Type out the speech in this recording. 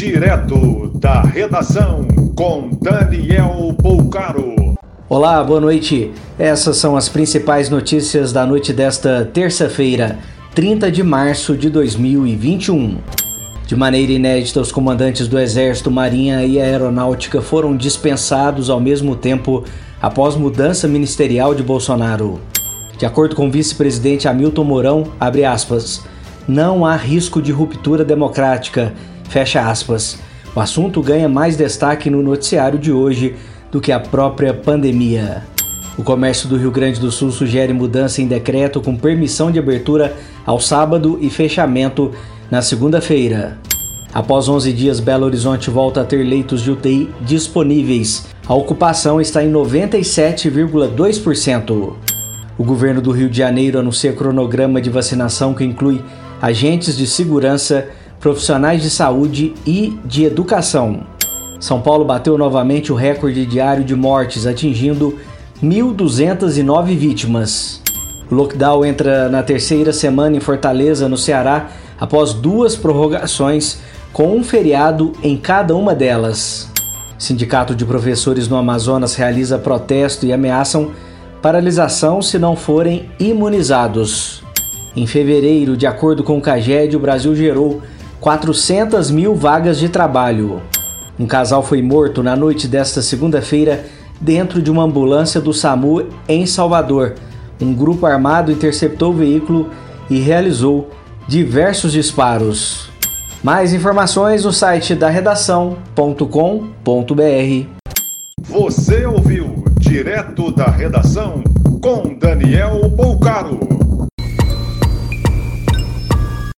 Direto da redação com Daniel Poucaro. Olá, boa noite. Essas são as principais notícias da noite desta terça-feira, 30 de março de 2021. De maneira inédita, os comandantes do Exército, Marinha e Aeronáutica foram dispensados ao mesmo tempo após mudança ministerial de Bolsonaro. De acordo com o vice-presidente Hamilton Mourão, abre aspas, não há risco de ruptura democrática, fecha aspas. O assunto ganha mais destaque no noticiário de hoje do que a própria pandemia. O comércio do Rio Grande do Sul sugere mudança em decreto com permissão de abertura ao sábado e fechamento na segunda-feira. Após 11 dias, Belo Horizonte volta a ter leitos de UTI disponíveis. A ocupação está em 97,2%. O governo do Rio de Janeiro anuncia cronograma de vacinação que inclui agentes de segurança, profissionais de saúde e de educação. São Paulo bateu novamente o recorde diário de mortes, atingindo 1.209 vítimas. O lockdown entra na terceira semana em Fortaleza, no Ceará, após duas prorrogações, com um feriado em cada uma delas. Sindicato de professores no Amazonas realiza protesto e ameaçam paralisação se não forem imunizados. Em fevereiro, de acordo com o CAGED, o Brasil gerou 400 mil vagas de trabalho. Um casal foi morto na noite desta segunda-feira dentro de uma ambulância do SAMU em Salvador. Um grupo armado interceptou o veículo e realizou diversos disparos. Mais informações no site da redação.com.br. Você ouviu direto da redação com Daniel Bolcaro.